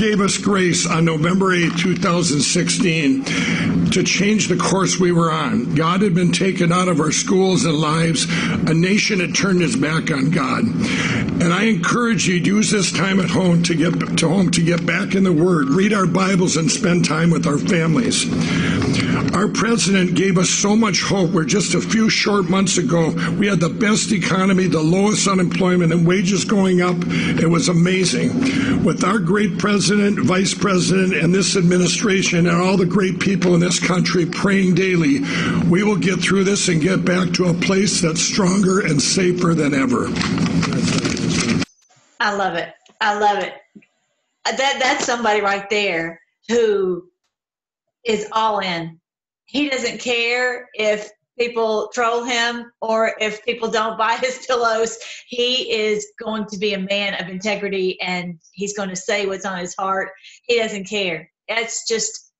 gave us grace on November 8, 2016 to change the course we were on. God had been taken out of our schools and lives. A nation had turned its back on God. And I encourage you to use this time at home to get to home to get back in the Word, read our Bibles, and spend time with our families. Our president gave us so much hope where just a few short months ago we had the best economy, the lowest unemployment, and wages going up. It was amazing. With our great president, vice president, and this administration, and all the great people in this country praying daily, we will get through this and get back to a place that's stronger and safer than ever. I love it. I love it. That that's somebody right there who is all in he doesn't care if people troll him or if people don't buy his pillows. He is going to be a man of integrity and he's going to say what's on his heart. He doesn't care. It's just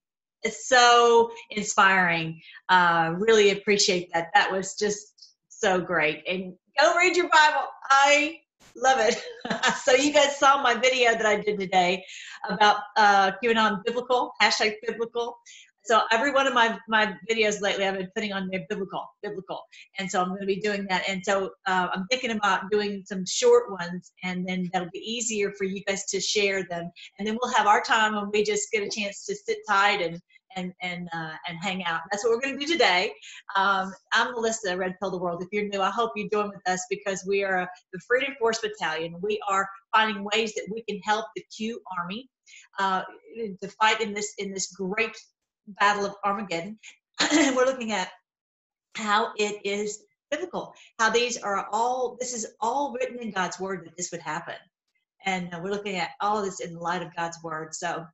so inspiring. Uh, really appreciate that. That was just so great. And go read your Bible. I love it. so you guys saw my video that I did today about uh, QAnon biblical, hashtag biblical. So every one of my my videos lately, I've been putting on there biblical, biblical, and so I'm going to be doing that. And so uh, I'm thinking about doing some short ones, and then that'll be easier for you guys to share them. And then we'll have our time when we just get a chance to sit tight and and and uh, and hang out. That's what we're going to do today. Um, I'm Melissa, Red Pill the World. If you're new, I hope you join with us because we are the Freedom Force Battalion. We are finding ways that we can help the Q Army uh, to fight in this in this great Battle of Armageddon. we're looking at how it is biblical, how these are all, this is all written in God's word that this would happen. And uh, we're looking at all this in the light of God's word. So,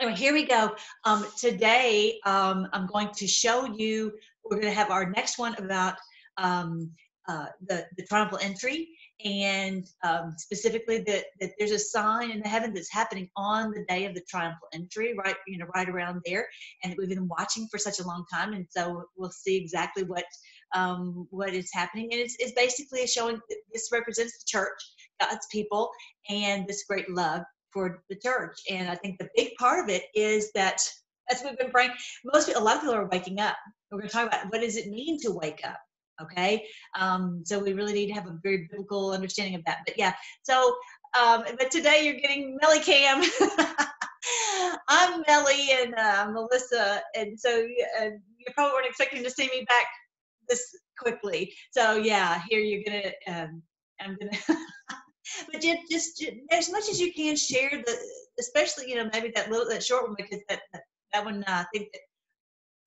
anyway, here we go. Um, today, um, I'm going to show you, we're going to have our next one about um, uh, the, the triumphal entry and um, specifically that, that there's a sign in the heaven that's happening on the day of the triumphal entry right you know right around there. And we've been watching for such a long time and so we'll see exactly what um, what is happening. And it's, it's basically showing this represents the church god's people and this great love for the church. And i think the big part of it is that as we've been praying most a lot of people are waking up. We're going to talk about what does it mean to wake up okay? Um, so we really need to have a very biblical understanding of that. But yeah so um, but today you're getting melly cam. I'm melly and uh, melissa. And so uh, you probably weren't expecting to see me back this quickly. So yeah here you're gonna um, i'm gonna but just, just as much as you can share the especially you know maybe that little that short one because that that, that one uh, i think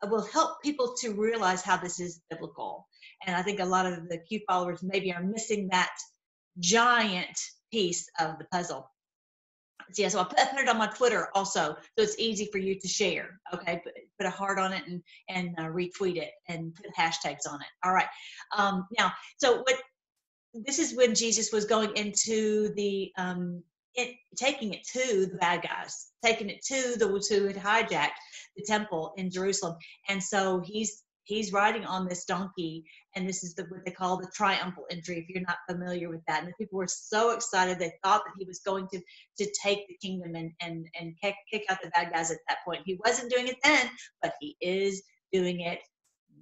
that will help people to realize how this is biblical and I think a lot of the Q followers maybe are missing that giant piece of the puzzle. So yeah, so I put, it on my Twitter also, so it's easy for you to share. Okay, put, put a heart on it and and uh, retweet it and put hashtags on it. All right. Um, now, so what this is when Jesus was going into the um, it, taking it to the bad guys, taking it to the who had hijacked the temple in Jerusalem, and so he's he's riding on this donkey and this is the, what they call the triumphal entry if you're not familiar with that. And the people were so excited they thought that he was going to to take the kingdom and and and kick, kick out the bad guys at that point. He wasn't doing it then but he is doing it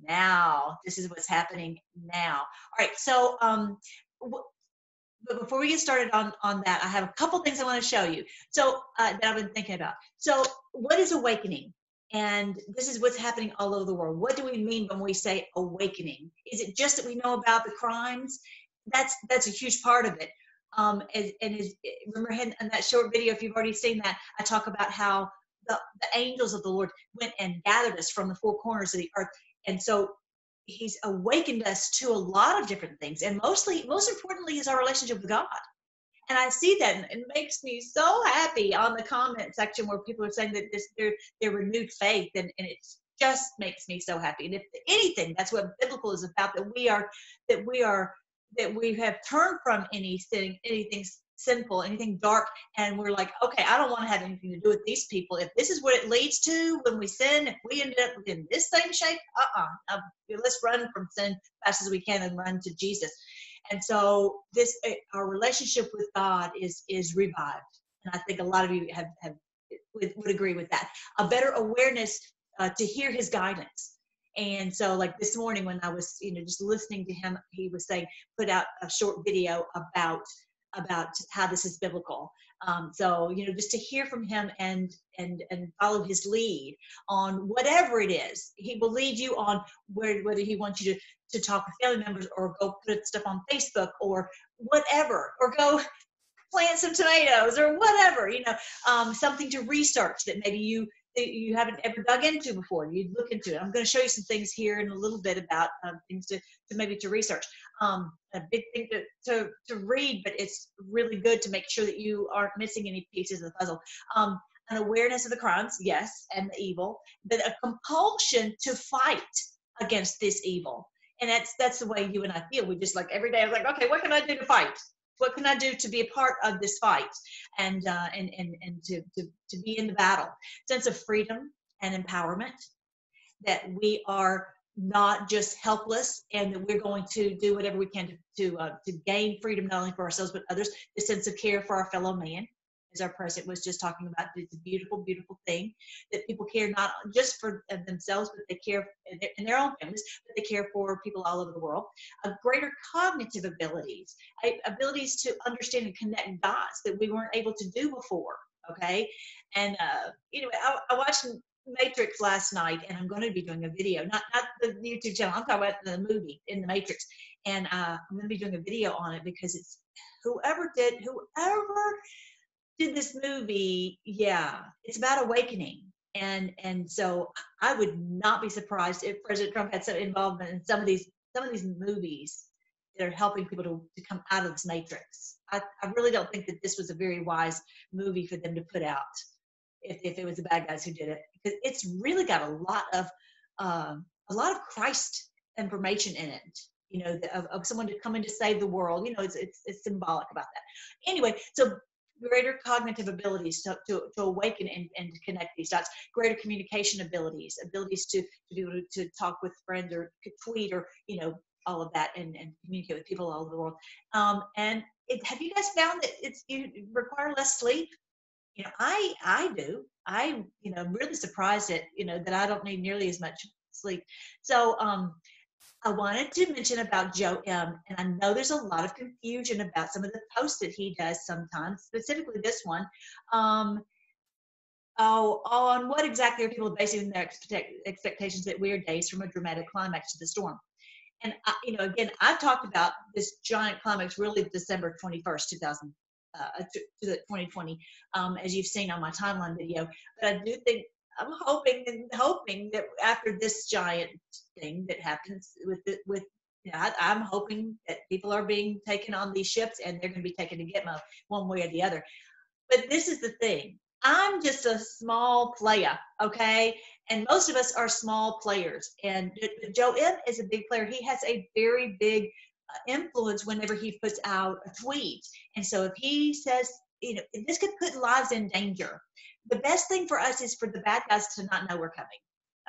now. This is what's happening now. All right so um but before we get started on on that i have a couple things i want to show you so uh, that i've been thinking about so what is awakening and this is what's happening all over the world. What do we mean when we say awakening? Is it just that we know about the crimes? That's that's a huge part of it. Um, and, and is, remember in that short video, if you've already seen that, I talk about how the, the angels of the Lord went and gathered us from the four corners of the earth. And so he's awakened us to a lot of different things. And mostly, most importantly, is our relationship with God and I see that, and it makes me so happy on the comment section where people are saying that this their their renewed faith, and and it just makes me so happy. And if anything, that's what biblical is about. That we are that we are that we have turned from anything anything sinful, anything dark, and we're like, okay, I don't want to have anything to do with these people. If this is what it leads to when we sin, if we end up in this same shape, uh-uh, uh, let's run from sin fast as we can and run to Jesus and so this eh, our relationship with god is is revived and I think a lot of you have, have would, would agree with that. A better awareness uh, to hear his guidance. And so, like this morning when I was, you know, just listening to him, he was saying, put out a short video about about how this is biblical. Um, so you know, just to hear from him and and and follow his lead on whatever it is, he will lead you on where whether he wants you to to talk with family members or go put stuff on Facebook or whatever, or go plant some tomatoes or whatever. You know, um, something to research that maybe you you haven't ever dug into before. You'd look into it. I'm going to show you some things here in a little bit about um, things to, to maybe to research. Um, a big thing to, to, to read, but it's really good to make sure that you aren't missing any pieces of the puzzle. Um, an awareness of the crimes, yes, and the evil, but a compulsion to fight against this evil. And that's that's the way you and I feel. We just like every day. I was like, okay, what can I do to fight? What can I do to be a part of this fight and uh, and and and to, to to be in the battle? Sense of freedom and empowerment that we are not just helpless and that we're going to do whatever we can to to, uh, to gain freedom not only for ourselves but others the sense of care for our fellow man our president was just talking about it's a beautiful beautiful thing that people care not just for themselves but they care in their, in their own families but they care for people all over the world a greater cognitive abilities abilities to understand and connect dots that we weren't able to do before okay and uh anyway I, I watched Matrix last night, and I'm going to be doing a video, not not the YouTube channel. I'm talking about the movie in the Matrix, and uh, I'm going to be doing a video on it because it's whoever did whoever did this movie. Yeah, it's about awakening, and and so I would not be surprised if President Trump had some involvement in some of these some of these movies that are helping people to, to come out of this matrix. I, I really don't think that this was a very wise movie for them to put out if, if it was the bad guys who did it because it's really got a lot of um, a lot of Christ information in it. You know, the, of, of someone to come in to save the world. You know, it's it's, it's symbolic about that. Anyway, so greater cognitive abilities to, to, to awaken and, and connect these dots, greater communication abilities, abilities to, to be able to, talk with friends or tweet or, you know, all of that and, and communicate with people all over the world. Um, and it, have you guys found that it's you require less sleep? you know i i do i you know i'm really surprised at you know that i don't need nearly as much sleep so um i wanted to mention about joe m and i know there's a lot of confusion about some of the posts that he does sometimes specifically this one um Oh, on what exactly are people basing their expect- expectations that weird days from a dramatic climax to the storm? And I, you know, again, I've talked about this giant climax really December 21st, 2000, uh, to, to, the 2020, um, as you've seen on my timeline video. But I do think I'm hoping and hoping that after this giant thing that happens with the, with you know, I, am hoping that people are being taken on these ships and they're going to be taken to Gitmo one way or the other. But this is the thing. I'm just a small player, okay? And most of us are small players. And Joe M is a big player. He has a very big uh, influence whenever he puts out a tweet. And so if he says, you know, this could put lives in danger. The best thing for us is for the bad guys to not know we're coming.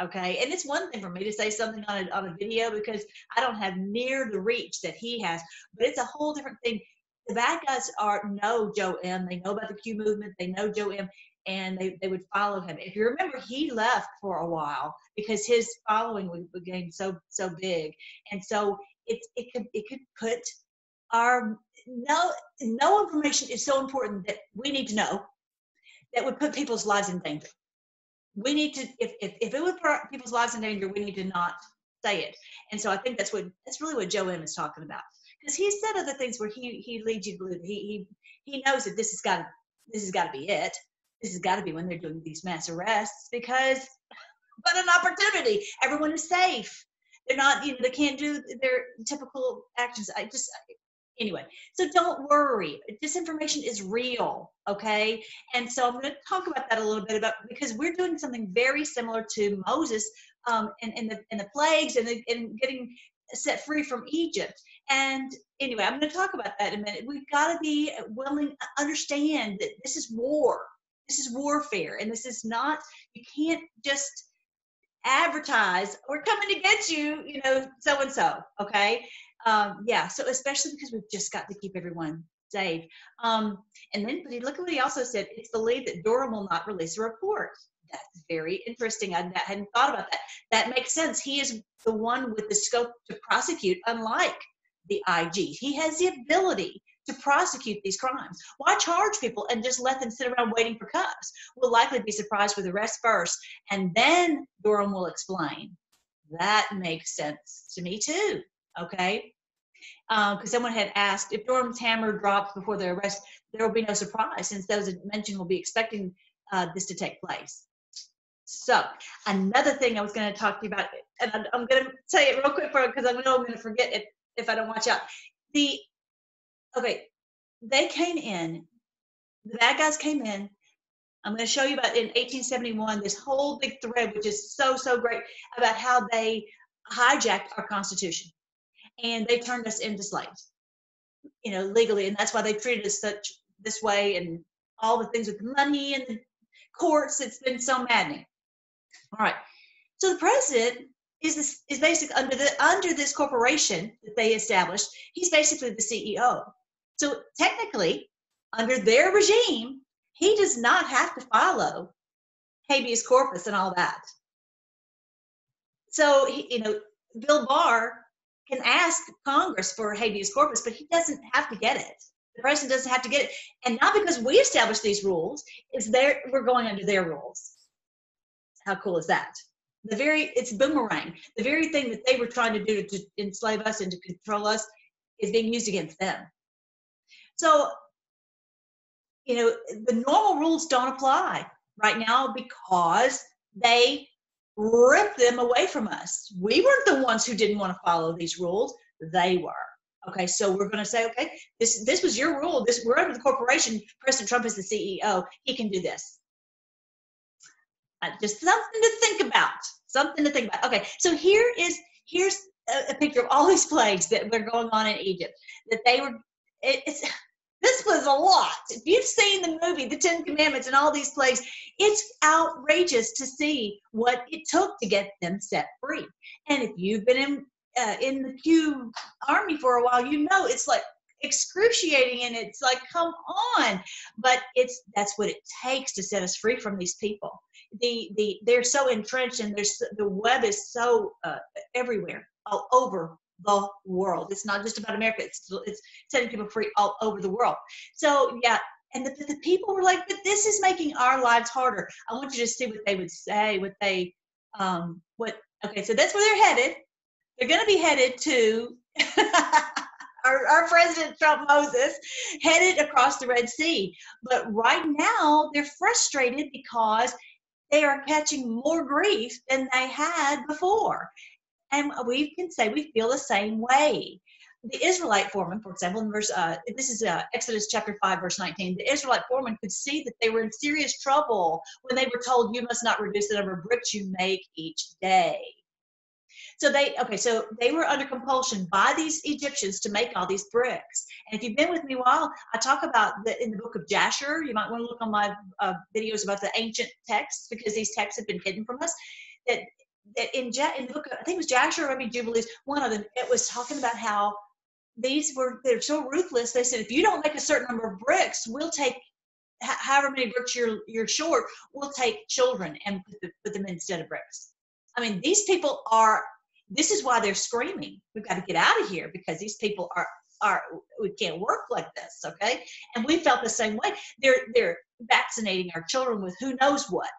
Okay. And it's one thing for me to say something on a, on a video because I don't have near the reach that he has, but it's a whole different thing. The bad guys are know Joe M. They know about the Q movement. They know Joe M. And they, they would follow him. If you remember, he left for a while because his following became so so big. And so it, it could it could put our no no information is so important that we need to know that would put people's lives in danger. We need to if if, if it would put people's lives in danger, we need to not say it. And so I think that's what that's really what Joe M is talking about. Because he said other things where he he leads you to believe he he he knows that this has got this has got to be it. This has got to be when they're doing these mass arrests because what an opportunity. Everyone is safe they're not you know they can't do their typical actions i just anyway so don't worry. Disinformation is real okay? And so i'm going to talk about that a little bit about because we're doing something very similar to moses um, in, in the in the plagues and, the, and getting set free from egypt. And anyway i'm going to talk about that in a minute. We've got to be willing to understand that this is war. This is warfare and this is not you can't just advertise we're coming to get you you know so and so okay um, yeah so especially because we've just got to keep everyone safe. Um, and then but look at what he also said. It's believed that Durham will not release a report. That's very interesting. I hadn't thought about that. That makes sense. He is the one with the scope to prosecute, unlike the IG. He has the ability to prosecute these crimes. Why charge people and just let them sit around waiting for cuffs? We'll likely be surprised with arrest first, and then Durham will explain. That makes sense to me too. Okay. Because um, someone had asked if Durham's hammer drops before the arrest, there will be no surprise since those mentioned will be expecting uh, this to take place. So another thing I was going to talk to you about, and I'm going to say it real quick because I know I'm going to forget it if I don't watch out. The okay, they came in, the bad guys came in. I'm going to show you about in 1871 this whole big thread, which is so so great about how they hijacked our Constitution and they turned us into slaves, you know, legally, and that's why they treated us such this way and all the things with the money and the courts. It's been so maddening. All right. So the president is this is basically under the under this corporation that they established. He's basically the CEO. So technically, under their regime, he does not have to follow habeas corpus and all that. So you know, Bill Barr ask Congress for habeas corpus, but he doesn't have to get it. The president doesn't have to get it, and not because we established these rules. Is there we're going under their rules. How cool is that? The very, it's boomerang. The very thing that they were trying to do to, enslave us and to control us is being used against them. So, you know, the normal rules don't apply right now because they rip them away from us. We weren't the ones who didn't want to follow these rules. They were. Okay, so we're going to say, okay, this this was your rule. This we're under the corporation. President Trump is the CEO. He can do this. Uh, just something to think about. Something to think about. Okay, so here is here's a, a picture of all these plagues that were going on in Egypt. That they were. It, it's this was a lot. If you've seen the movie, The Ten Commandments, and all these plagues, it's outrageous to see what it took to get them set free. And if you've been in uh, in the Q Army for a while, you know it's like excruciating and it's like come on but it's that's what it takes to set us free from these people the the they're so entrenched and there's the web is so uh, everywhere all over the world. It's not just about america. It's it's setting people free all over the world. So yeah and the, the people were like but this is making our lives harder. I want you to see what they would say what they um what okay so that's where they're headed. They're going to be headed to our, our president Trump Moses headed across the Red Sea. But right now, they're frustrated because they are catching more grief than they had before. And we can say we feel the same way. The Israelite foreman, for example, in verse, uh, this is uh, Exodus chapter 5, verse 19. The Israelite foreman could see that they were in serious trouble when they were told, You must not reduce the number of bricks you make each day. So they okay, so they were under compulsion by these Egyptians to make all these bricks. And if you've been with me a while, I talk about the in the book of Jasher. You might want to look on my uh, videos about the ancient texts because these texts have been hidden from us. That that in, in the book, I think it was Jasher or maybe Jubilees, one of them, it was talking about how these were they're so ruthless. They said if you don't make a certain number of bricks, we'll take however many bricks you're you're short, we'll take children and put, the, put them instead of bricks. I mean, these people are this is why they're screaming we've got to get out of here because these people are are we can't work like this okay and we felt the same way they're they're vaccinating our children with who knows what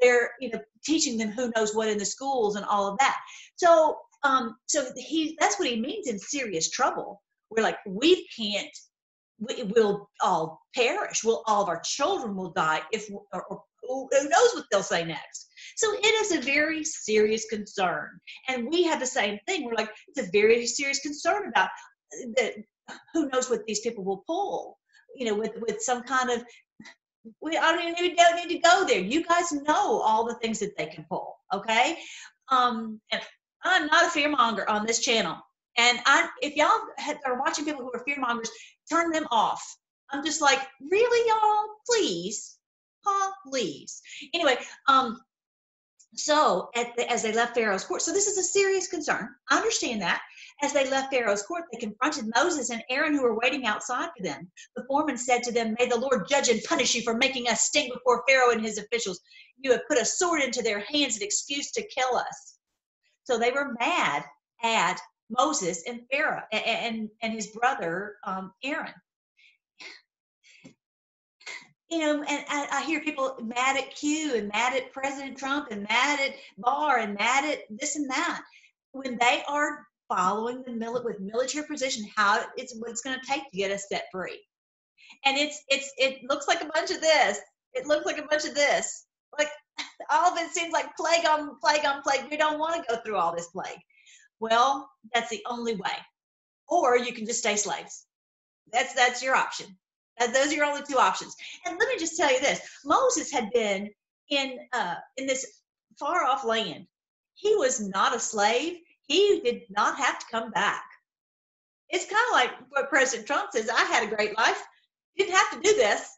they're you know teaching them who knows what in the schools and all of that so um so he that's what he means in serious trouble we're like we can't we will all perish will all of our children will die if or, or who knows what they'll say next so it is a very serious concern. And we have the same thing. We're like, it's a very serious concern about that. Who knows what these people will pull? You know, with with some kind of we I don't even don't need to go there. You guys know all the things that they can pull. Okay. Um, and I'm not a fear monger on this channel. And I, if y'all are watching people who are fear mongers, turn them off. I'm just like, really, y'all? Please, please. Anyway, um, so the, as they left Pharaoh's court, so this is a serious concern. I understand that. As they left Pharaoh's court, they confronted Moses and Aaron, who were waiting outside for them. The foreman said to them, May the Lord judge and punish you for making us stink before Pharaoh and his officials. You have put a sword into their hands, an excuse to kill us. So they were mad at Moses and Pharaoh and, and, his brother um, Aaron you know, and I, I, hear people mad at Q and mad at President Trump and mad at Barr and mad at this and that. When they are following the mili- with military precision, how it's what it's going to take to get us debt free, and it's it's it looks like a bunch of this. It looks like a bunch of this. Like all of it seems like plague on plague on plague. We don't want to go through all this plague. Well, that's the only way, or you can just stay slaves. That's that's your option uh, those are your only two options. And let me just tell you this: Moses had been in uh, in this far off land. He was not a slave. He did not have to come back. It's kind of like what President Trump says: "I had a great life. Didn't have to do this.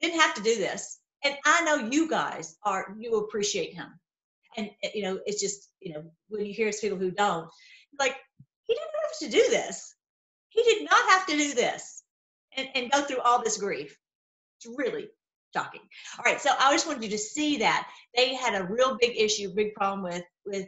Didn't have to do this." And I know you guys are you appreciate him. And eh, you know, it's just you know when you hear people who don't, like he didn't have to do this. He did not have to do this and, and go through all this grief. It's really shocking. All right, so I just wanted you to see that they had a real big issue, big problem with with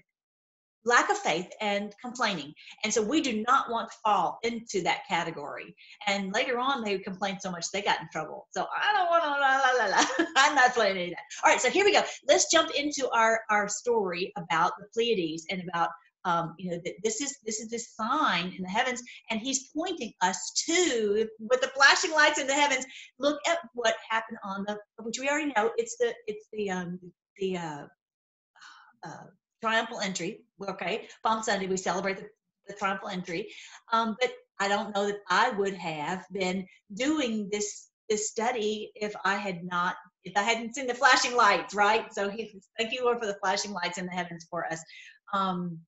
lack of faith and complaining. And so we do not want to fall into that category. And later on, they complained so much they got in trouble. So I don't want to, la, la, la. I'm not playing any of that. All right, so here we go. Let's jump into our, our story about the Pleiades and about um, you know, that this is this is this sign in the heavens, and he's pointing us to with the flashing lights in the heavens. Look at what happened on the, which we already know. It's the it's the um, the uh, uh, triumphal entry. Okay, Palm Sunday we celebrate the, the triumphal entry, um, but I don't know that I would have been doing this this study if I had not if I hadn't seen the flashing lights, right? So he, thank you Lord for the flashing lights in the heavens for us. Um,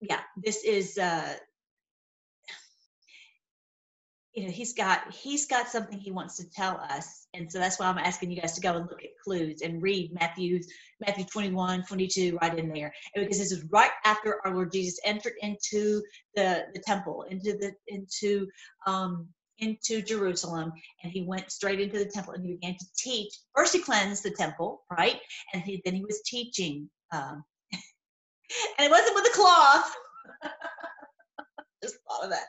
yeah, this is uh, you know he's got he's got something he wants to tell us. And so that's why i'm asking you guys to go and look at clues and read matthew's matthew 21 22 right in there. And because this is right after our lord jesus entered into the the temple into the into um into jerusalem and he went straight into the temple and he began to teach. First he cleansed the temple right? And he, then he was teaching um, and it wasn't with a cloth. Just thought of that.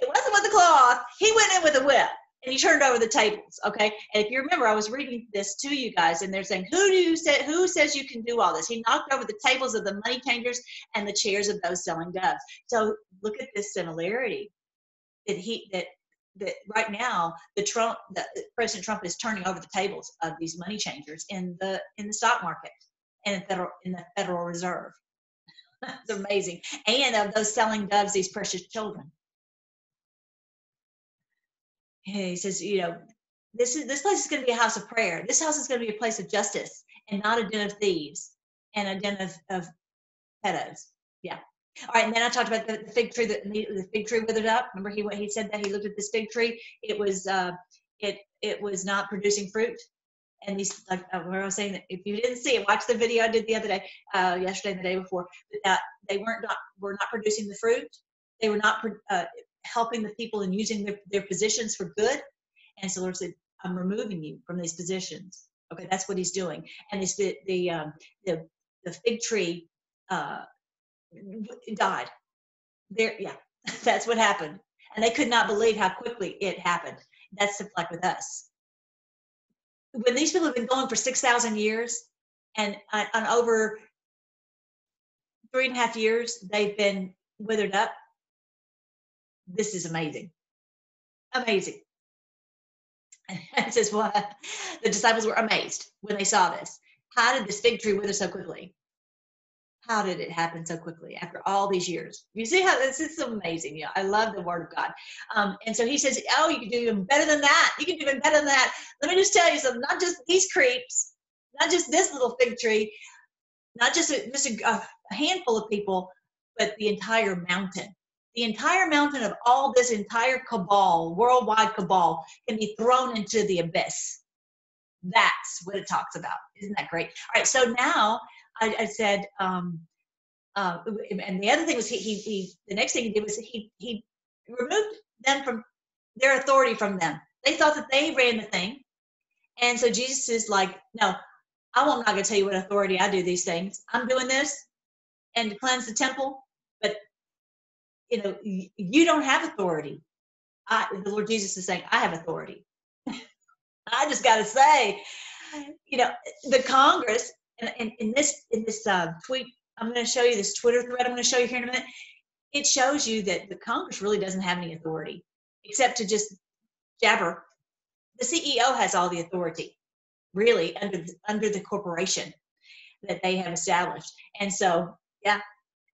It wasn't with a cloth. He went in with a whip and he turned over the tables. Okay. And if you remember, I was reading this to you guys, and they're saying, "Who do you say? Who says you can do all this?" He knocked over the tables of the money changers and the chairs of those selling doves. So look at this similarity that he that that right now the Trump the President Trump is turning over the tables of these money changers in the in the stock market and in federal in the Federal Reserve. That's amazing. And of those selling doves, these precious children. he says, you know, this is this place is going to be a house of prayer. This house is going to be a place of justice and not a den of thieves and a den of, of pedos. Yeah. All right, and then I talked about the, the fig tree that the fig tree withered up. Remember, he he said that he looked at this fig tree. It was uh, it it was not producing fruit and these like uh, where I was saying that if you didn't see it, watch the video I did the other day, uh, yesterday and the day before. But that they weren't not were not producing the fruit. They were not uh, helping the people and using their, their positions for good. And so Lord said, "I'm removing you from these positions." Okay, that's what He's doing. And this the the um, the, the fig tree uh, died. There, yeah, that's what happened. And they could not believe how quickly it happened. That's like with us when these people have been going for 6,000 years and on uh, over three and a half years, they've been withered up. This is amazing. Amazing. it says, the disciples were amazed when they saw this. How did this fig tree wither so quickly? How did it happen so quickly after all these years? You see how this is amazing. Yeah, I love the word of God. Um, and so he says, Oh, you can do even better than that. You can do even better than that. Let me just tell you something, not just these creeps, not just this little fig tree, not just a, just a, a handful of people, but the entire mountain. The entire mountain of all this entire cabal, worldwide cabal, can be thrown into the abyss. That's what it talks about. Isn't that great? All right, so now I, I said, um, uh, and the other thing was he, he, he the next thing he did was he he removed them from their authority from them. They thought that they ran the thing, and so Jesus is like, no, I'm not going to tell you what authority I do these things. I'm doing this and to cleanse the temple, but you know, you don't have authority. I, the Lord Jesus is saying, I have authority. I just got to say, you know, the Congress, and, in this in this uh, tweet, I'm going to show you this Twitter thread. I'm going to show you here in a minute. It shows you that the Congress really doesn't have any authority except to just jabber. The CEO has all the authority, really, under the, under the corporation that they have established. And so, yeah,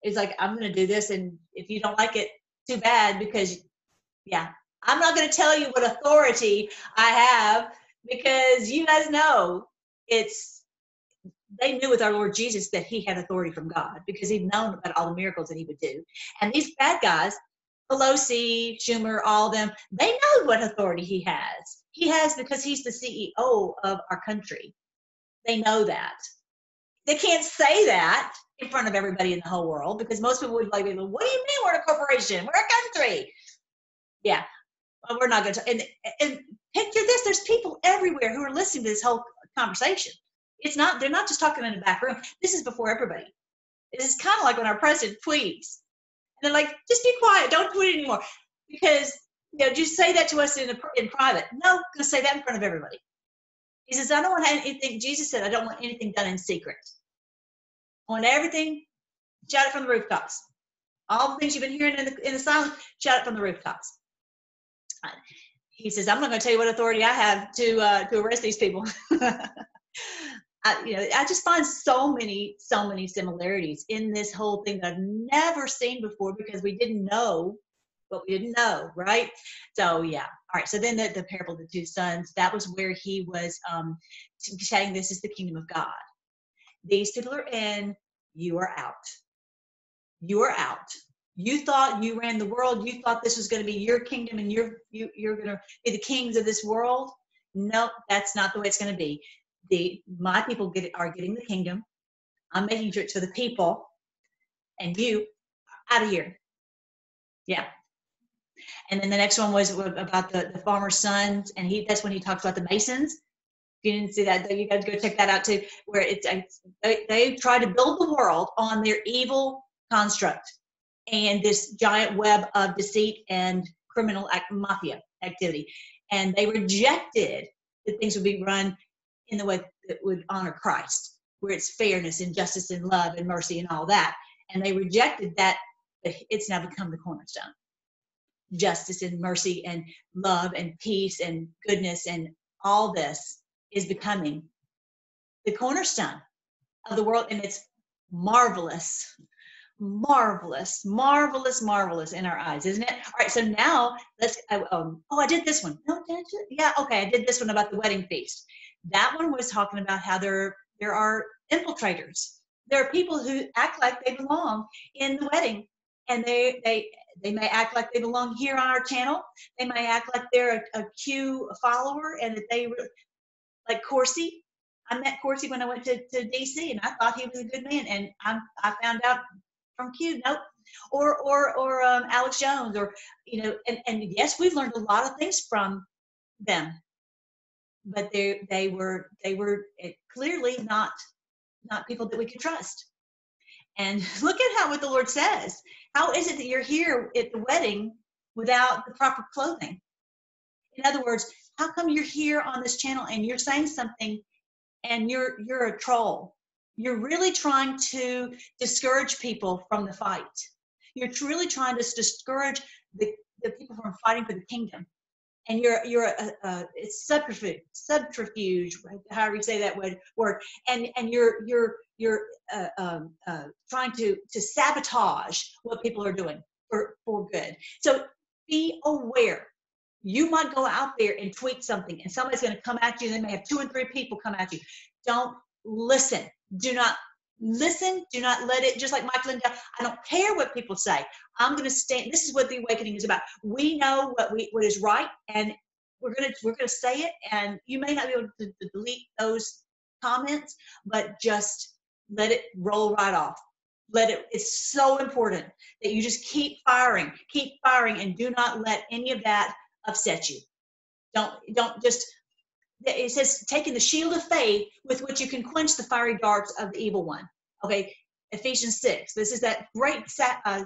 it's like I'm going to do this, and if you don't like it, too bad because, yeah, I'm not going to tell you what authority I have because you guys know it's they knew with our Lord Jesus that he had authority from God because he'd known about all the miracles that he would do. And these bad guys, Pelosi, Schumer, all them, they know what authority he has. He has because he's the CEO of our country. They know that. They can't say that in front of everybody in the whole world because most people would like, what do you mean we're a corporation? We're a country. Yeah, well, we're not going to. And, and picture this: there's people everywhere who are listening to this whole conversation. It's not. They're not just talking in the back room. This is before everybody. Is kind of like when our president tweets, and they're like, "Just be quiet. Don't tweet anymore," because you know, just say that to us in a, in private. No, going to say that in front of everybody. He says, "I don't want anything." Jesus said, "I don't want anything done in secret. I want everything shout it from the rooftops. All the things you've been hearing in the in the silence, shout it from the rooftops." he says, "I'm not going to tell you what authority I have to uh, to arrest these people." I, you know, I just find so many, so many similarities in this whole thing that I've never seen before because we didn't know what we didn't know, right? So yeah. All right. So then the, the parable of the two sons, that was where he was um, saying, "This is the kingdom of God. These people are in. You are out. You are out you thought you ran the world you thought this was going to be your kingdom and you're you, you're going to be the kings of this world nope that's not the way it's going to be the my people get are getting the kingdom. I'm making sure it's for the people. And you out of here. Yeah. And then the next one was about the, the farmer's sons. And he that's when he talks about the masons. If you didn't see that you guys go check that out too where it's uh, they, they try to build the world on their evil construct and this giant web of deceit and criminal act, mafia activity. And they rejected that things would be run in the way that would honor Christ, where it's fairness and justice and love and mercy and all that. And they rejected that. It's now become the cornerstone. Justice and mercy and love and peace and goodness and all this is becoming the cornerstone of the world. And it's marvelous marvelous, marvelous, marvelous in our eyes, isn't it? All right, so now let's. Um, oh, I did this one. No, did? Yeah, okay, I did this one about the wedding feast. That one was talking about how there there are infiltrators. There are people who act like they belong in the wedding, and they they they may act like they belong here on our channel. They may act like they're a, a Q follower, and that they were like Corsi. I met Corsi when I went to, to DC, and I thought he was a good man, and I I found out from Q. Nope. Or or or um, Alex Jones, or you know, and and yes, we've learned a lot of things from them, but they they were they were eh, clearly not not people that we could trust. And look at how what the Lord says. How is it that you're here at the wedding without the proper clothing? In other words, how come you're here on this channel and you're saying something and you're you're a troll you're really trying to discourage people from the fight. You're really trying to discourage the, the people from fighting for the kingdom. And you're you're a, a it's subterfuge, subterfuge, however you say that word. Word, and and you're you're you're uh, um, uh, trying to to sabotage what people are doing for for good. So be aware. You might go out there and tweet something, and somebody's going to come at you. They may have two and three people come at you. Don't listen do not listen do not let it just like michael and i don't care what people say. I'm going to stand this is what the awakening is about. We know what we what is right and we're going to we're going to say it and you may not be able to, to delete those comments but just let it roll right off. Let it it's so important that you just keep firing keep firing and do not let any of that upset you. Don't don't just it says taking the shield of faith with which you can quench the fiery darts of the evil one. Okay ephesians 6 this is that great uh,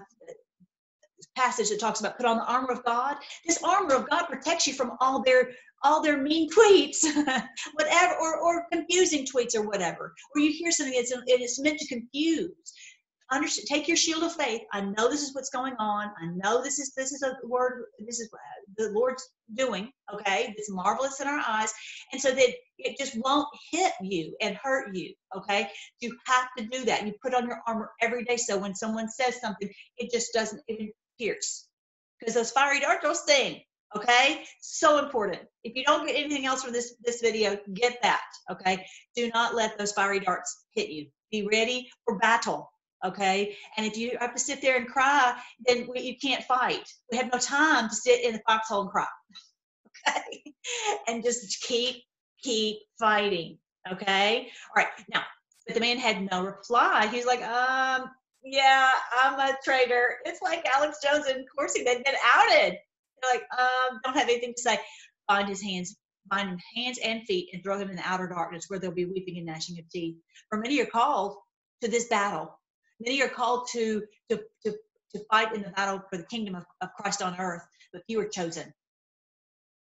passage that talks about put on the armor of god. This armor of god protects you from all their all their mean tweets, whatever, or, or confusing tweets or whatever, or you hear something that's it's meant to confuse understand, take your shield of faith. I know this is what's going on. I know this is this is a word. This is uh, the Lord's doing. Okay, it's marvelous in our eyes, and so that it just won't hit you and hurt you. Okay, you have to do that. You put on your armor every day, so when someone says something, it just doesn't even pierce, because those fiery darts will sting. Okay, so important. If you don't get anything else from this this video, get that. Okay, do not let those fiery darts hit you. Be ready for battle okay? And if you have to sit there and cry then we, you can't fight. We have no time to sit in the foxhole and cry okay? And just keep keep fighting okay? All right now but the man had no reply. He's like um yeah i'm a traitor. It's like alex jones and Corsi they've been outed. They're like um don't have anything to say. Bind his hands bind him hands and feet and throw him in the outer darkness where there'll be weeping and gnashing of teeth. For many are called to this battle Many are called to, to, to, to fight in the battle for the kingdom of, of Christ on earth, but few are chosen.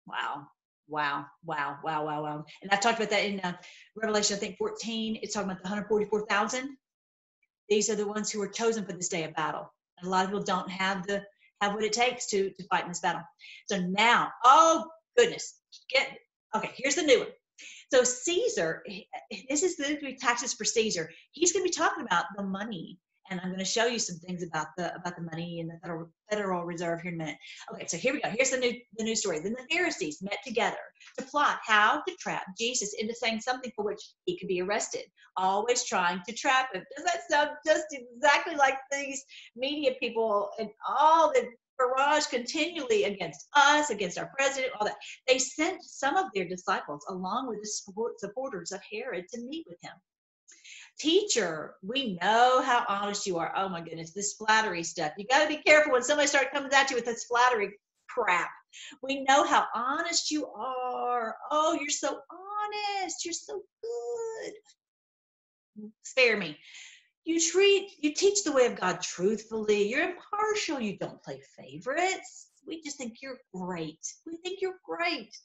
Wow. Wow, wow, wow, wow, wow. And I've talked about that in uh, Revelation, I think 14. It's talking about the 144,000. These are the ones who are chosen for this day of battle. And a lot of people don't have the have what it takes to to fight in this battle. So now, oh goodness, get okay. Here's the new one. So Caesar, this is the taxes for Caesar. He's going to be talking about the money, and I'm going to show you some things about the about the money in the Federal Federal Reserve here in a minute. Okay, so here we go. Here's the new the new story. Then the Pharisees met together to plot how to trap Jesus into saying something for which he could be arrested. Always trying to trap him. Does that sound just exactly like these media people and all the barrage continually against us, against our president, all that. They sent some of their disciples along with the support, supporters of Herod to meet with him. Teacher, we know how honest you are. Oh my goodness, this flattery stuff. You got to be careful when somebody starts coming at you with this flattery crap. We know how honest you are. Oh, you're so honest. You're so good. Spare me you treat you teach the way of god truthfully. You're impartial. You don't play favorites. We just think you're great. We think you're great.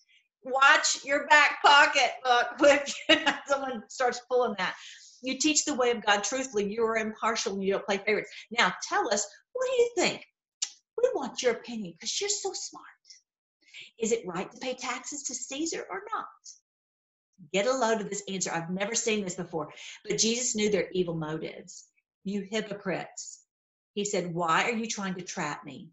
Watch your back pocket look if someone starts pulling that. You teach the way of god truthfully. You're impartial you don't play favorites. Now tell us what do you think? We want your opinion because you're so smart. Is it right to pay taxes to caesar or not Get a load of this answer. I've never seen this before. But Jesus knew their evil motives. You hypocrites. He said, Why are you trying to trap me?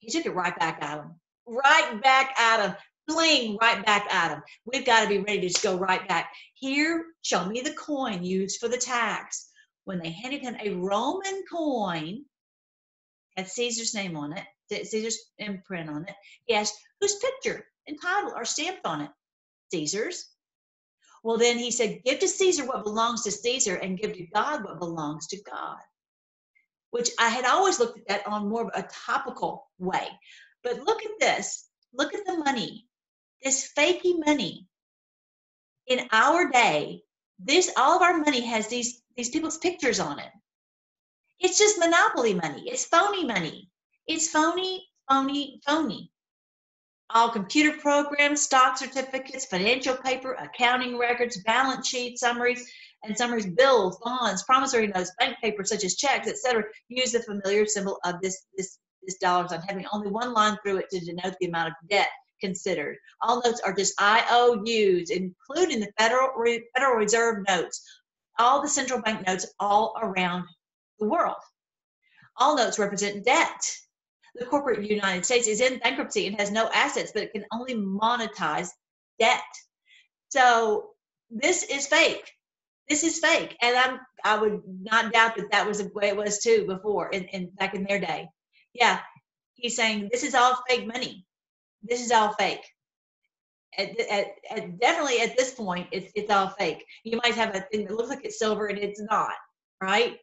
He took it right back at him. Right back at him. Bling, right back at him. We've got to be ready to just go right back. Here, show me the coin used for the tax. When they handed him a Roman coin, had Caesar's name on it, Caesar's imprint on it. He asked, whose picture and title are stamped on it? Caesar's. Well, then he said, Give to Caesar what belongs to Caesar and give to God what belongs to God. Which I had always looked at that on more of a topical way. But look at this. Look at the money. This fakey money. In our day, this all of our money has these these people's pictures on it. It's just monopoly money. It's phony money. It's phony, phony, phony all computer programs, stock certificates, financial paper, accounting records, balance sheets, summaries, and summaries, bills, bonds, promissory notes, bank paper such as checks, etc., use the familiar symbol of this this this dollar sign, having only one line through it to denote the amount of debt considered. All notes are just IOUs, including the Federal Federal Reserve notes, all the central bank notes all around the world. All notes represent debt the corporate United States is in bankruptcy and has no assets, but it can only monetize debt. So this is fake. This is fake, and I'm I would not doubt that that was the way it was too before in, in back in their day. Yeah, he's saying this is all fake money. This is all fake. At, at, at, definitely at this point, it's it's all fake. You might have a thing that looks like it's silver and it's not, right?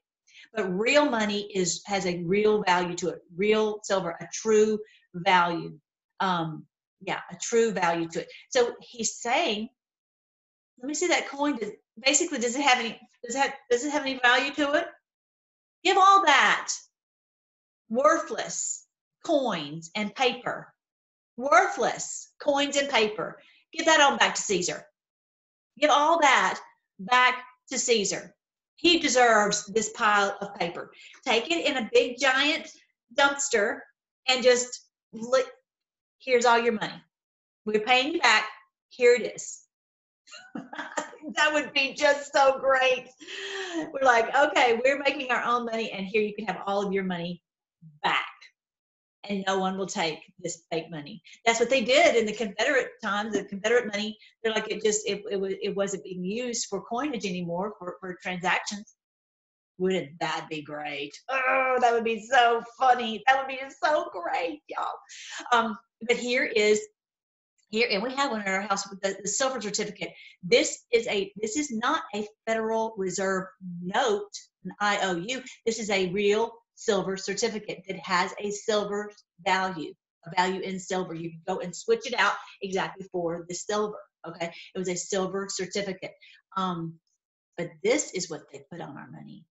But real money is has a real value to it. Real silver, a true value. Um, yeah, a true value to it. So he's saying, let me see that coin. Does, basically, does it have any? Does it have, does it have any value to it? Give all that worthless coins and paper, worthless coins and paper. Give that on back to Caesar. Give all that back to Caesar. He deserves this pile of paper. Take it in a big giant dumpster and just look here's all your money. We're paying you back. Here it is. that would be just so great. We're like, okay, we're making our own money, and here you can have all of your money back. And no one will take this fake money. That's what they did in the Confederate times. The Confederate money, they're like it just it, it it wasn't being used for coinage anymore for, for transactions. Wouldn't that be great? Oh, that would be so funny. That would be so great, y'all. Um, but here is here and we have one in our house with the, the, silver certificate this is a this is not a federal reserve note an iou this is a real silver certificate that has a silver value a value in silver you can go and switch it out exactly for the silver okay it was a silver certificate um but this is what they put on our money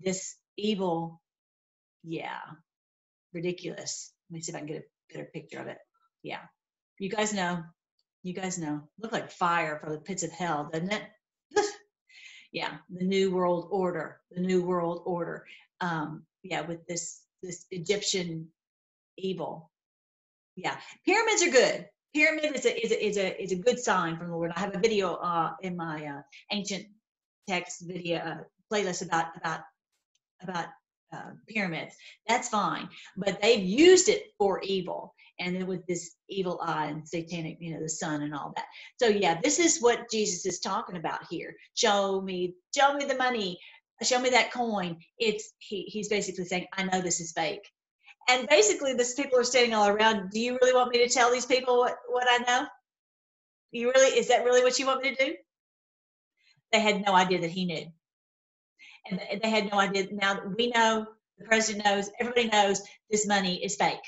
this evil yeah ridiculous let me see if i can get a better picture of it yeah you guys know. You guys know. Look like fire from the pits of hell, doesn't it? yeah, the new world order. The new world order. Um, yeah, with this this Egyptian evil. Yeah, pyramids are good. Pyramid is a is a is a, is a good sign from the Lord. I have a video uh, in my uh, ancient text video uh, playlist about about about uh, pyramids. That's fine, but they've used it for evil and then with this evil eye and satanic, you know, the sun and all that. So yeah, this is what Jesus is talking about here. Show me, show me the money, show me that coin. It's he, he's basically saying, I know this is fake. And basically, this people are standing all around. Do you really want me to tell these people what, what I know? You really is that really what you want me to do? They had no idea that he knew, and they had no idea. Now we know, the president knows, everybody knows this money is fake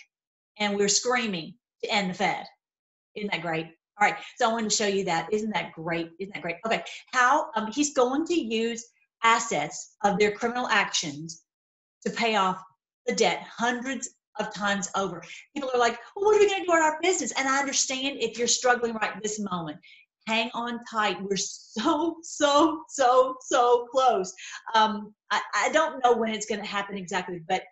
and we're screaming to end the Fed. Isn't that great? All right, so I wanted to show you that. Isn't that great? Isn't that great? Okay, how um, he's going to use assets of their criminal actions to pay off the debt hundreds of times over. People are like, well, what are we going to do in our business? And I understand if you're struggling right this moment. Hang on tight. We're so, so, so, so close. Um, I, I don't know when it's going to happen exactly, but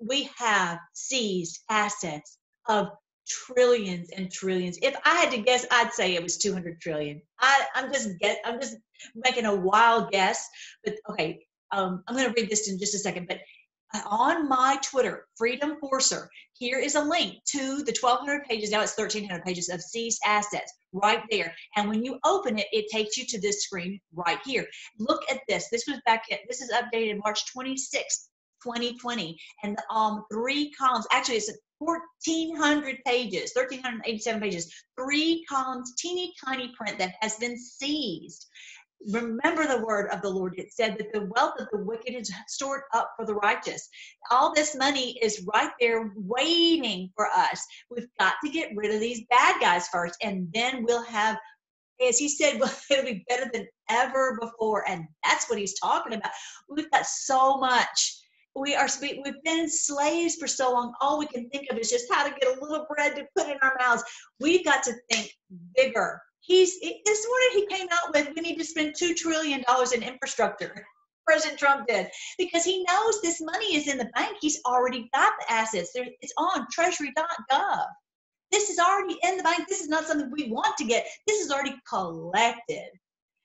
we have seized assets of trillions and trillions. If I had to guess, I'd say it was 200 trillion. I, I'm just get, I'm just making a wild guess, but okay. Um, I'm going to read this in just a second, but on my Twitter, Freedom Forcer, here is a link to the 1,200 pages. Now it's 1,300 pages of seized assets right there. And when you open it, it takes you to this screen right here. Look at this. This was back at, this is updated March 26th, 2020 and um three columns actually it's 1400 pages 1387 pages three columns teeny tiny print that has been seized remember the word of the lord it said that the wealth of the wicked is stored up for the righteous all this money is right there waiting for us we've got to get rid of these bad guys first and then we'll have as he said, well, it'll be better than ever before. And that's what he's talking about. We've got so much we are we've been slaves for so long. All we can think of is just how to get a little bread to put in our mouths. We've got to think bigger. He's this morning he came out with. We need to spend two trillion dollars in infrastructure. President trump did. Because he knows this money is in the bank. He's already got the assets. It's on treasury.gov this is already in the bank. This is not something we want to get. This is already collected.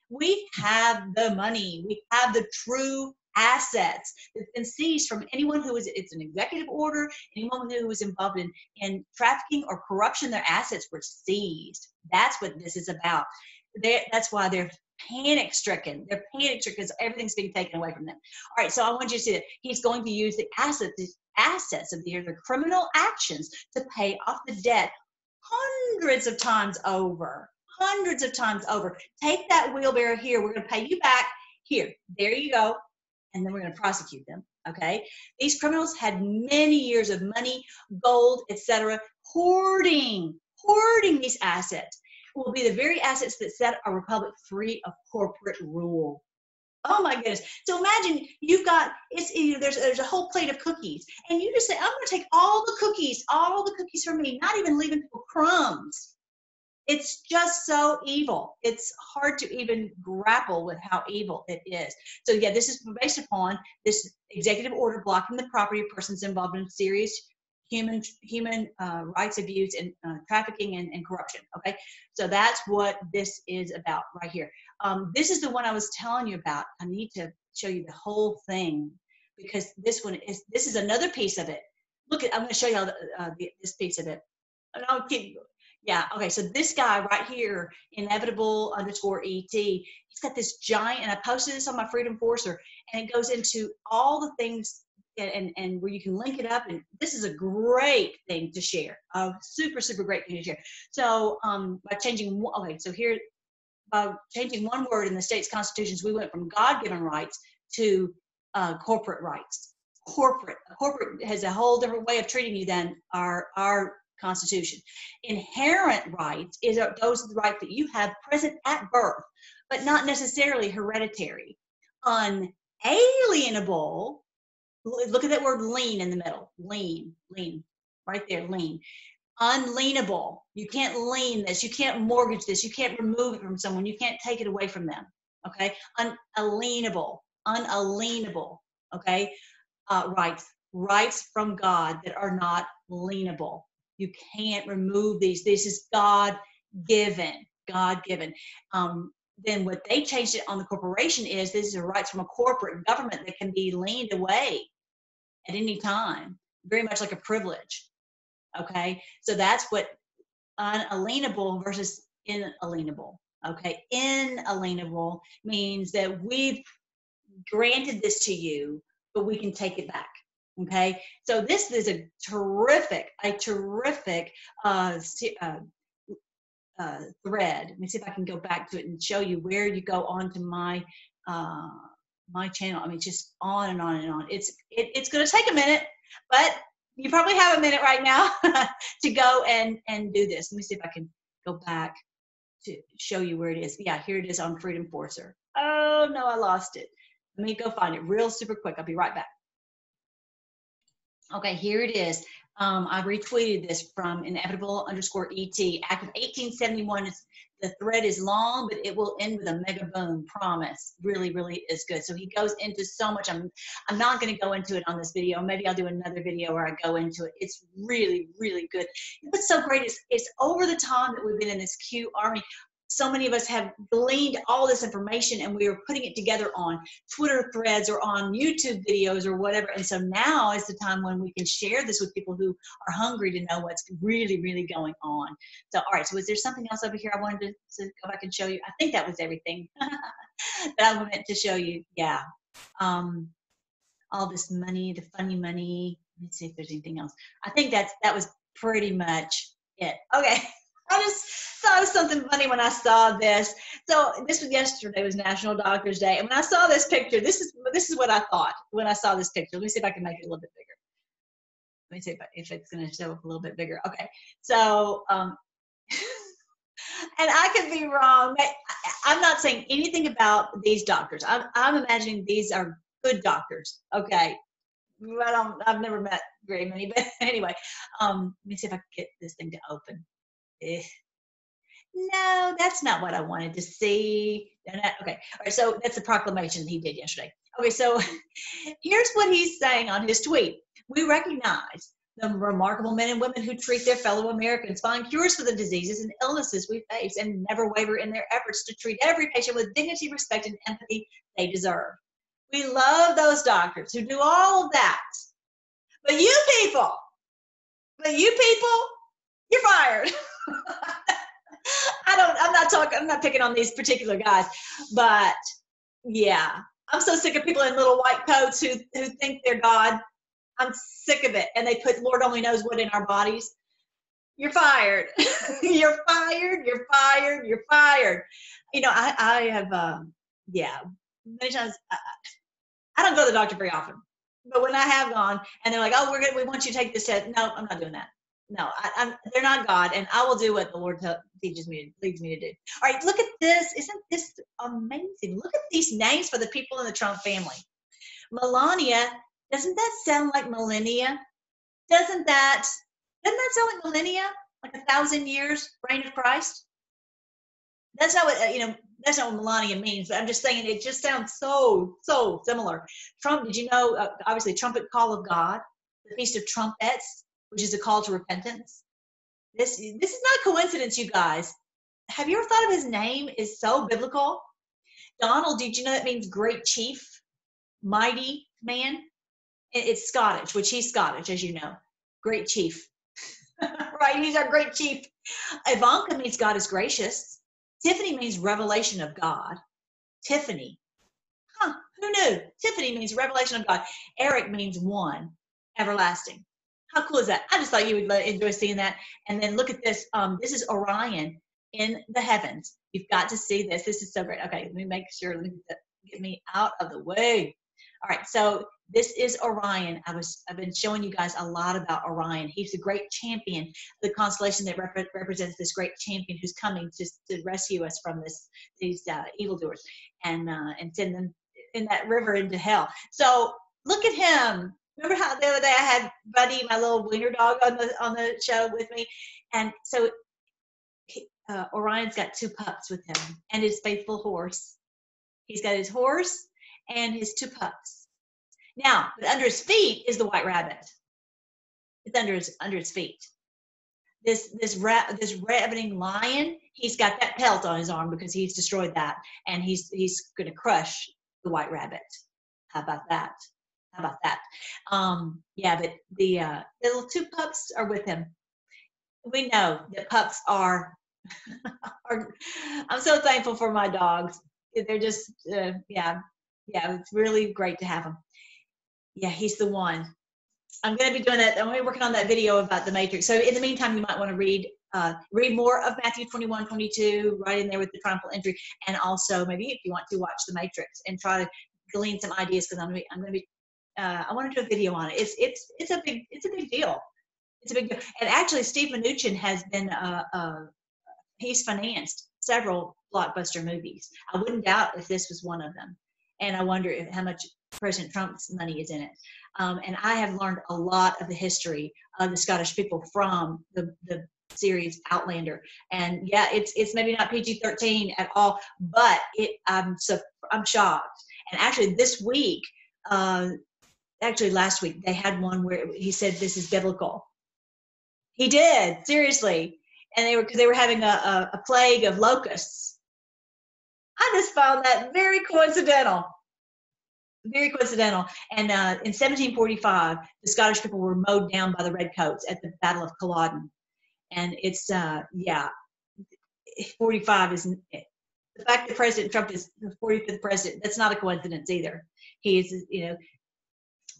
We have the money. We have the true assets that's been seized from anyone who is it's an executive order anyone who was involved in in trafficking or corruption their assets were seized. That's what this is about. They're, that's why they're panic stricken they're panic stricken because everything's being taken away from them. All right so i want you to see that he's going to use the assets assets of the, the criminal actions to pay off the debt hundreds of times over hundreds of times over. Take that wheelbarrow here. We're going to pay you back. Here there you go and then we're going to prosecute them. Okay, these criminals had many years of money, gold, etc., hoarding, hoarding these assets. Will be the very assets that set our republic free of corporate rule. Oh my goodness! So imagine you've got it's you know, there's there's a whole plate of cookies, and you just say, "I'm going to take all the cookies, all the cookies for me, not even leaving crumbs." It's just so evil. It's hard to even grapple with how evil it is. So, yeah, this is based upon this executive order blocking the property of persons involved in serious human human uh, rights abuse and uh, trafficking and, and, corruption. Okay, so that's what this is about right here. Um, this is the one I was telling you about. I need to show you the whole thing because this one is this is another piece of it. Look at I'm going to show you all the, uh, the, this piece of it. And I'll keep yeah. Okay. So this guy right here, inevitable underscore et, he's got this giant, and I posted this on my Freedom Forcer, and it goes into all the things and, and where you can link it up. And this is a great thing to share. A super super great thing to share. So um, by changing okay, so here by changing one word in the state's constitutions, we went from God-given rights to uh, corporate rights. Corporate corporate has a whole different way of treating you than our our Constitution. Inherent rights is those rights that you have present at birth, but not necessarily hereditary. Unalienable, look at that word lean in the middle. Lean, lean, right there, lean. Unleanable, you can't lean this, you can't mortgage this, you can't remove it from someone, you can't take it away from them. Okay, unalienable, unalienable. Okay, uh, rights, rights from God that are not leanable. You can't remove these. This is God given, God given. Um, then what they changed it on the corporation is this is rights from a corporate government that can be leaned away at any time, very much like a privilege. Okay, so that's what unalienable versus inalienable. Okay, inalienable means that we've granted this to you, but we can take it back. Okay, so this is a terrific, a terrific uh, uh, uh, thread. Let me see if I can go back to it and show you where you go onto my uh, my channel. I mean, just on and on and on. It's it, it's going to take a minute, but you probably have a minute right now to go and and do this. Let me see if I can go back to show you where it is. Yeah, here it is on Freedom Forcer. Oh no, I lost it. Let me go find it real super quick. I'll be right back. Okay, here it is. Um, I retweeted this from inevitable underscore ET. Act of 1871 is the thread is long, but it will end with a mega boom. Promise. Really, really is good. So he goes into so much. I'm I'm not going to go into it on this video. Maybe I'll do another video where I go into it. It's really, really good. What's so great is it's over the time that we've been in this Q army so many of us have gleaned all this information and we are putting it together on Twitter threads or on YouTube videos or whatever. And so now is the time when we can share this with people who are hungry to know what's really, really going on. So, all right. So, was there something else over here I wanted to, to go back and show you? I think that was everything that I meant to show you. Yeah. Um, all this money, the funny money. Let's see if there's anything else. I think that's that was pretty much it. Okay. I just something funny when I saw this. So this was yesterday was National Doctors Day, and when I saw this picture, this is this is what I thought when I saw this picture. Let me see if I can make it a little bit bigger. Let me see if, if it's going to show up a little bit bigger. Okay, so um, and I could be wrong. I'm not saying anything about these doctors. I'm I'm imagining these are good doctors. Okay, I don't. I've never met very many, but anyway, um, let me see if I can get this thing to open eh, no, that's not what I wanted to see. Okay, all right, so that's the proclamation he did yesterday. Okay, so here's what he's saying on his tweet. We recognize the remarkable men and women who treat their fellow Americans, find cures for the diseases and illnesses we face, and never waver in their efforts to treat every patient with dignity, respect, and empathy they deserve. We love those doctors who do all of that. But you people, but you people, you're fired. I don't, I'm not talking, I'm not picking on these particular guys, but yeah, I'm so sick of people in little white coats who, who think they're God. I'm sick of it. And they put Lord only knows what in our bodies. You're fired. you're fired. You're fired. You're fired. You know, I, I have, um, yeah, many times. Uh, I don't go to the doctor very often, but when I have gone and they're like, "Oh, we're good. We want you to take this test," no, I'm not doing that. No, I, they're not God, and I will do what the Lord teaches me, leads me to do. All right, look at this. Isn't this amazing? Look at these names for the people in the Trump family. Melania, doesn't that sound like millennia? Doesn't that doesn't that sound like millennia? Like a thousand years reign of Christ? That's not what uh, you know. That's not what Melania means. But I'm just saying it just sounds so so similar. Trump. Did you know? Uh, obviously, trumpet call of God, the feast of trumpets, which is a call to repentance. This this is not coincidence, you guys. Have you ever thought of his name is so biblical? Donald, did you know that means great chief, mighty man? It's Scottish, which he's Scottish, as you know. Great chief. right? He's our great chief. Ivanka means God is gracious. Tiffany means revelation of God. Tiffany. Huh, who knew? Tiffany means revelation of God. Eric means one, everlasting. How cool is that? I just thought you would enjoy seeing that. And then look at this. Um, this is Orion in the heavens. You've got to see this. This is so great. Okay, let me make sure. Let me get me out of the way. All right, so this is Orion. I was I've been showing you guys a lot about Orion. He's a great champion, the constellation that rep- represents this great champion who's coming to, to rescue us from this these uh, evildoers and uh, and send them in that river into hell. So look at him. Remember how the other day I had Buddy, my little wiener dog, on the on the show with me, and so uh, Orion's got two pups with him and his faithful horse. He's got his horse and his two pups. Now, but under his feet is the white rabbit. It's under his under his feet. This this this ravening lion, he's got that pelt on his arm because he's destroyed that, and he's he's going to crush the white rabbit. How about that? How about that? Um, yeah, but the uh, little two pups are with him. We know that pups are. are I'm so thankful for my dogs. They're just uh, yeah yeah. It's really great to have them. Yeah, he's the one. I'm going to be doing that. I'm going to be working on that video about the Matrix. So in the meantime, you might want to read uh, read more of Matthew 21, 22, right in there with the triumphal entry, and also maybe if you want to watch the Matrix and try to glean some ideas because I'm going to be I'm going to be uh, I want to do a video on it. It's it's it's a big it's a big deal. It's a big deal. And actually, Steve Mnuchin has been uh, uh, he's financed several blockbuster movies. I wouldn't doubt if this was one of them. And I wonder if, how much President Trump's money is in it. Um, and I have learned a lot of the history of the Scottish people from the, the series Outlander. And yeah, it's it's maybe not PG-13 at all, but it I'm so I'm shocked. And actually, this week, uh, actually last week, they had one where he said this is biblical. He did seriously, and they were because they were having a, a, a plague of locusts. I just found that very coincidental very coincidental. And uh, in 1745, the Scottish people were mowed down by the Redcoats at the Battle of Culloden. And it's, uh, yeah, 45 is the fact that President Trump is the 45th president. That's not a coincidence either. He is, you know,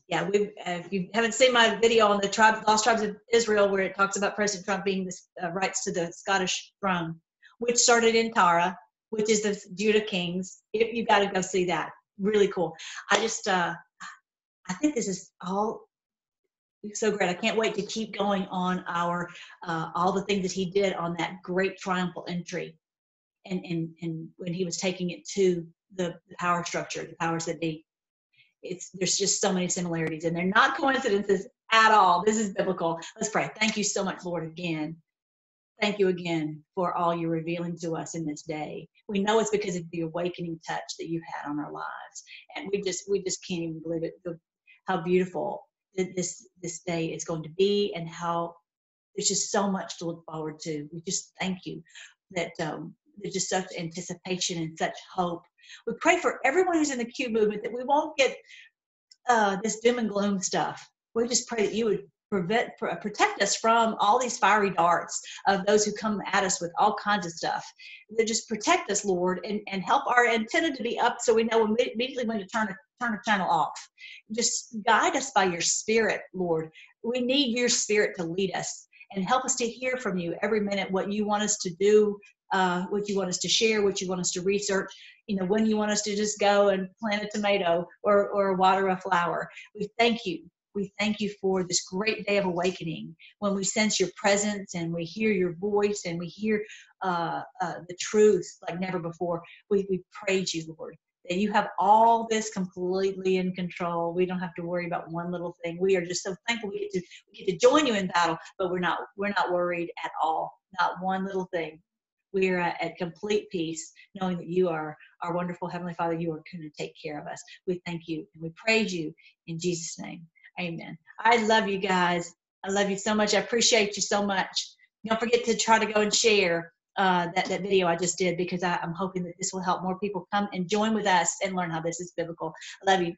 yeah. We, uh, if you haven't seen my video on the tribe, lost tribes of Israel, where it talks about President Trump being the uh, rights to the Scottish throne, which started in Tara, which is the Judah kings. If you got to go see that, really cool. I just, uh, I think this is all so great. I can't wait to keep going on our uh, all the things that he did on that great triumphal entry, and and and when he was taking it to the, the power structure, the powers that be. It's there's just so many similarities, and they're not coincidences at all. This is biblical. Let's pray. Thank you so much, Lord, again Thank you again for all you're revealing to us in this day. We know it's because of the awakening touch that you've had on our lives, and we just we just can't even believe it. How beautiful this this day is going to be, and how there's just so much to look forward to. We just thank you that um, there's just such anticipation and such hope. We pray for everyone who's in the Q movement that we won't get uh, this doom and gloom stuff. We just pray that you would prevent protect us from all these fiery darts of those who come at us with all kinds of stuff that just protect us lord and, and help our antenna to be up so we know immediately when to turn a turn a channel off just guide us by your spirit lord we need your spirit to lead us and help us to hear from you every minute what you want us to do uh, what you want us to share, what you want us to research, you know, when you want us to just go and plant a tomato or, or water a flower. We thank you. We thank you for this great day of awakening when we sense your presence and we hear your voice and we hear uh, uh, the truth like never before. We, we praise you, Lord that you have all this completely in control. We don't have to worry about one little thing. We are just so thankful we get to we get to join you in battle, but we're not we're not worried at all. Not one little thing. We are at, complete peace, knowing that you are our wonderful Heavenly Father. You are going to take care of us. We thank you and we praise you in Jesus' name. Amen. I love you guys. I love you so much. I appreciate you so much. Don't forget to try to go and share uh, that, that video I just did because I, am hoping that this will help more people come and join with us and learn how this is biblical. I love you.